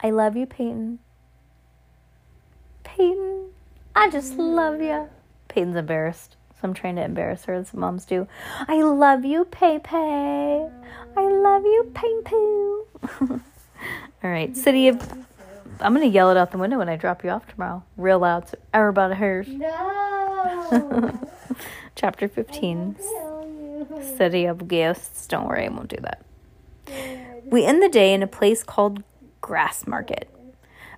I love you, Peyton. Peyton, I just love you. Peyton's embarrassed, so I'm trying to embarrass her as moms do. I love you, Pei Pei. I love you, Ping Poo. All right, City of. I'm gonna yell it out the window when I drop you off tomorrow, real loud, so everybody hears. No. Chapter 15 City of Ghosts. Don't worry, I won't do that. We end the day in a place called Grass Market.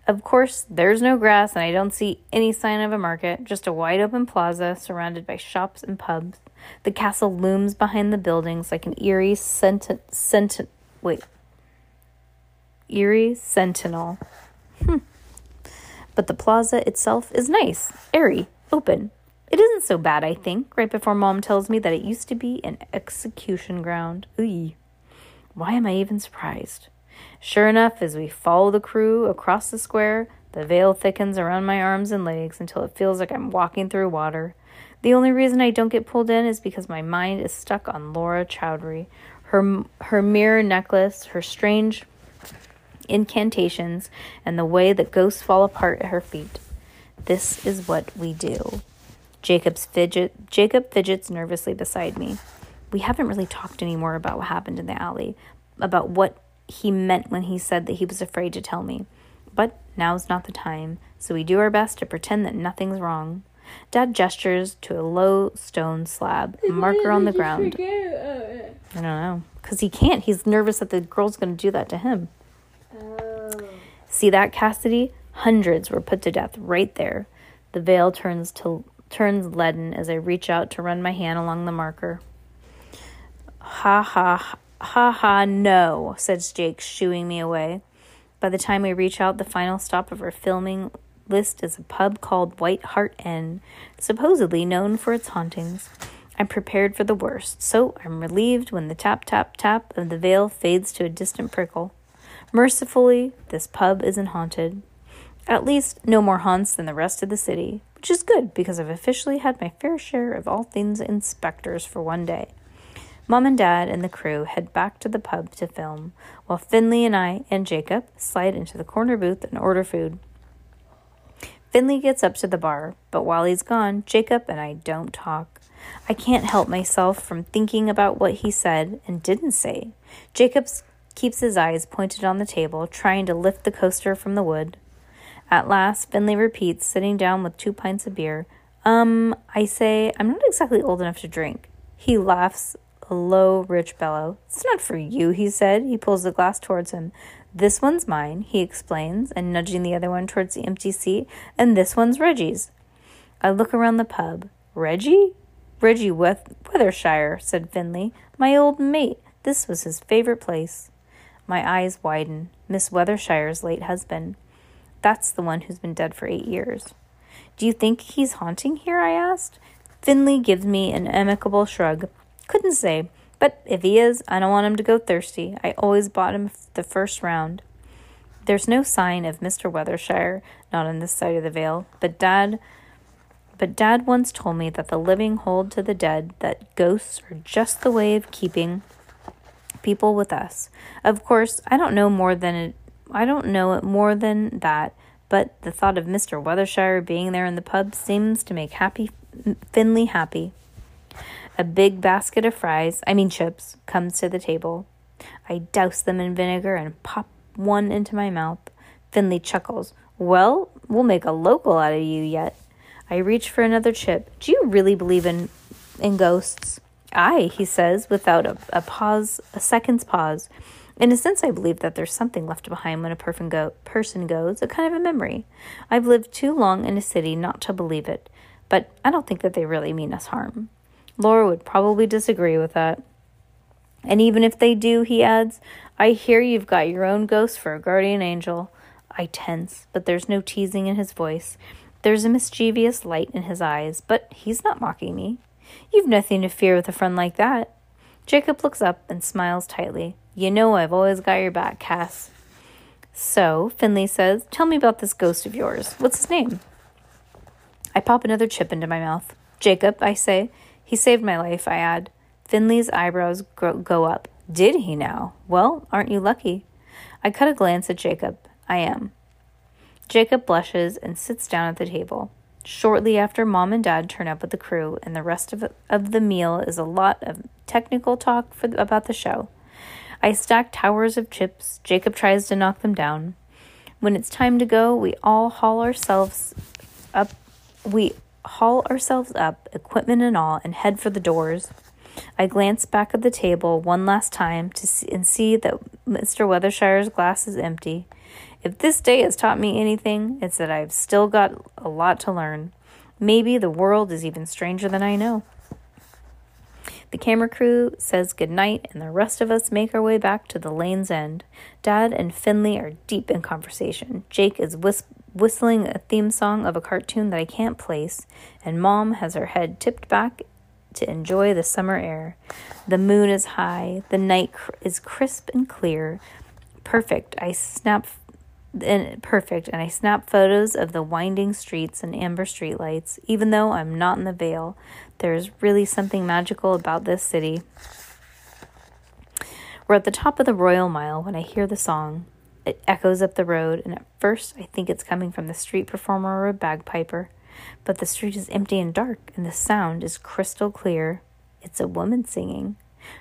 Of course, there's no grass, and I don't see any sign of a market, just a wide open plaza surrounded by shops and pubs. The castle looms behind the buildings like an eerie senti- senti- wait. Eerie sentinel. Hmm. But the plaza itself is nice, airy, open. It isn't so bad, I think, right before mom tells me that it used to be an execution ground. Ooh. Why am I even surprised? Sure enough, as we follow the crew across the square, the veil thickens around my arms and legs until it feels like I'm walking through water. The only reason I don't get pulled in is because my mind is stuck on Laura Chowdhury, her her mirror necklace, her strange incantations, and the way that ghosts fall apart at her feet. This is what we do. Jacob's fidget Jacob fidgets nervously beside me. We haven't really talked anymore about what happened in the alley, about what he meant when he said that he was afraid to tell me. But now's not the time, so we do our best to pretend that nothing's wrong. Dad gestures to a low stone slab, a marker on the ground. I don't know. Because he can't. He's nervous that the girl's going to do that to him. See that, Cassidy? Hundreds were put to death right there. The veil turns to turns leaden as I reach out to run my hand along the marker. Ha ha ha ha no, says Jake, shooing me away. By the time we reach out, the final stop of our filming list is a pub called White Hart Inn, supposedly known for its hauntings. I'm prepared for the worst, so I'm relieved when the tap tap tap of the veil fades to a distant prickle. Mercifully, this pub isn't haunted. At least, no more haunts than the rest of the city, which is good because I've officially had my fair share of all things inspectors for one day. Mom and Dad and the crew head back to the pub to film, while Finley and I and Jacob slide into the corner booth and order food. Finley gets up to the bar, but while he's gone, Jacob and I don't talk. I can't help myself from thinking about what he said and didn't say. Jacob keeps his eyes pointed on the table, trying to lift the coaster from the wood. At last, Finley repeats, sitting down with two pints of beer. Um, I say, I'm not exactly old enough to drink. He laughs low, rich bellow. It's not for you, he said. He pulls the glass towards him. This one's mine, he explains, and nudging the other one towards the empty seat, and this one's Reggie's. I look around the pub. Reggie? Reggie Weth- Weathershire, said Finley. My old mate. This was his favorite place. My eyes widen. Miss Weathershire's late husband. That's the one who's been dead for eight years. Do you think he's haunting here? I asked. Finley gives me an amicable shrug. Couldn't say, but if he is, I don't want him to go thirsty. I always bought him the first round. There's no sign of Mr. Weathershire, not on this side of the veil, but Dad. But Dad once told me that the living hold to the dead, that ghosts are just the way of keeping people with us. Of course, I don't know more than it, I don't know it more than that, but the thought of Mr. Weathershire being there in the pub seems to make happy Finley happy. A big basket of fries, I mean chips, comes to the table. I douse them in vinegar and pop one into my mouth. Finley chuckles. Well, we'll make a local out of you yet. I reach for another chip. Do you really believe in in ghosts? Aye, he says, without a, a pause, a second's pause. In a sense, I believe that there's something left behind when a person, go, person goes, a kind of a memory. I've lived too long in a city not to believe it, but I don't think that they really mean us harm. Laura would probably disagree with that. And even if they do, he adds, I hear you've got your own ghost for a guardian angel. I tense, but there's no teasing in his voice. There's a mischievous light in his eyes, but he's not mocking me. You've nothing to fear with a friend like that. Jacob looks up and smiles tightly. You know I've always got your back, Cass. So, Finley says, Tell me about this ghost of yours. What's his name? I pop another chip into my mouth. Jacob, I say. He saved my life, I add. Finley's eyebrows go up. Did he now? Well, aren't you lucky? I cut a glance at Jacob. I am. Jacob blushes and sits down at the table. Shortly after mom and dad turn up with the crew, and the rest of, of the meal is a lot of technical talk for, about the show. I stack towers of chips. Jacob tries to knock them down. When it's time to go, we all haul ourselves up. We haul ourselves up, equipment and all, and head for the doors. I glance back at the table one last time to see, and see that Mr. Weathershire's glass is empty. If this day has taught me anything, it's that I've still got a lot to learn. Maybe the world is even stranger than I know. The camera crew says goodnight, and the rest of us make our way back to the lane's end. Dad and Finley are deep in conversation. Jake is whis- whistling a theme song of a cartoon that I can't place, and Mom has her head tipped back to enjoy the summer air. The moon is high, the night cr- is crisp and clear. Perfect. I snap and perfect and I snap photos of the winding streets and amber streetlights. Even though I'm not in the veil, there's really something magical about this city. We're at the top of the Royal Mile when I hear the song. It echoes up the road, and at first I think it's coming from the street performer or a bagpiper. But the street is empty and dark, and the sound is crystal clear. It's a woman singing.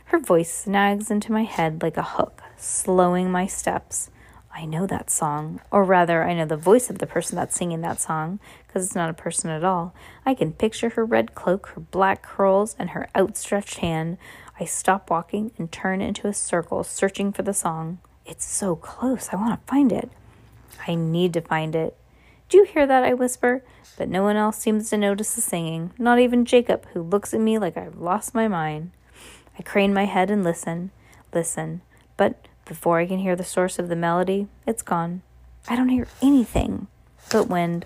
Her voice snags into my head like a hook, slowing my steps. I know that song, or rather, I know the voice of the person that's singing that song, because it's not a person at all. I can picture her red cloak, her black curls, and her outstretched hand. I stop walking and turn into a circle, searching for the song. It's so close, I want to find it. I need to find it. Do you hear that? I whisper, but no one else seems to notice the singing, not even Jacob, who looks at me like I've lost my mind. I crane my head and listen, listen, but before I can hear the source of the melody, it's gone. I don't hear anything but wind.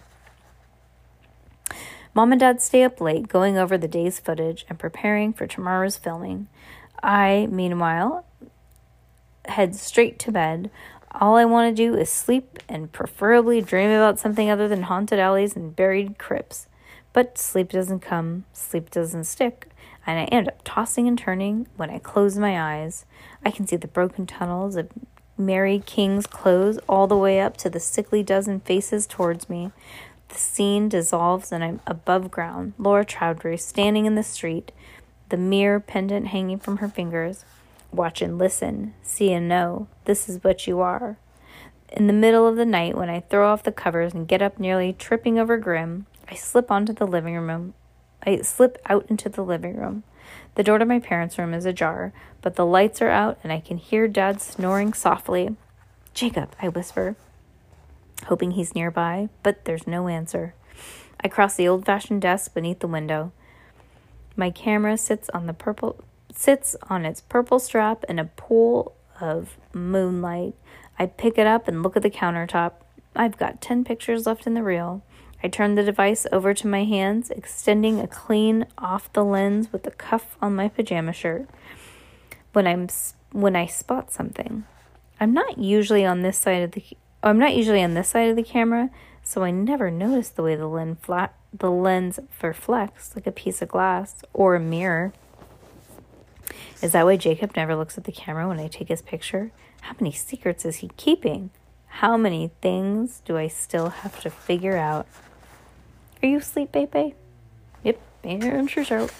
Mom and Dad stay up late going over the day's footage and preparing for tomorrow's filming. I, meanwhile, head straight to bed. All I want to do is sleep and preferably dream about something other than haunted alleys and buried crypts. But sleep doesn't come, sleep doesn't stick and I end up tossing and turning when I close my eyes. I can see the broken tunnels of Mary King's Close all the way up to the sickly dozen faces towards me. The scene dissolves and I'm above ground, Laura Chowdhury standing in the street, the mirror pendant hanging from her fingers. Watch and listen, see and know. This is what you are. In the middle of the night, when I throw off the covers and get up nearly tripping over Grim, I slip onto the living room I slip out into the living room. The door to my parents' room is ajar, but the lights are out and I can hear Dad snoring softly. Jacob, I whisper, hoping he's nearby, but there's no answer. I cross the old-fashioned desk beneath the window. My camera sits on the purple sits on its purple strap in a pool of moonlight. I pick it up and look at the countertop. I've got 10 pictures left in the reel. I turn the device over to my hands, extending a clean off the lens with the cuff on my pajama shirt. When I'm when I spot something, I'm not usually on this side of the I'm not usually on this side of the camera, so I never notice the way the lens flat the lens reflects like a piece of glass or a mirror. Is that why Jacob never looks at the camera when I take his picture? How many secrets is he keeping? How many things do I still have to figure out? Are you asleep, baby? Yep, answer's out.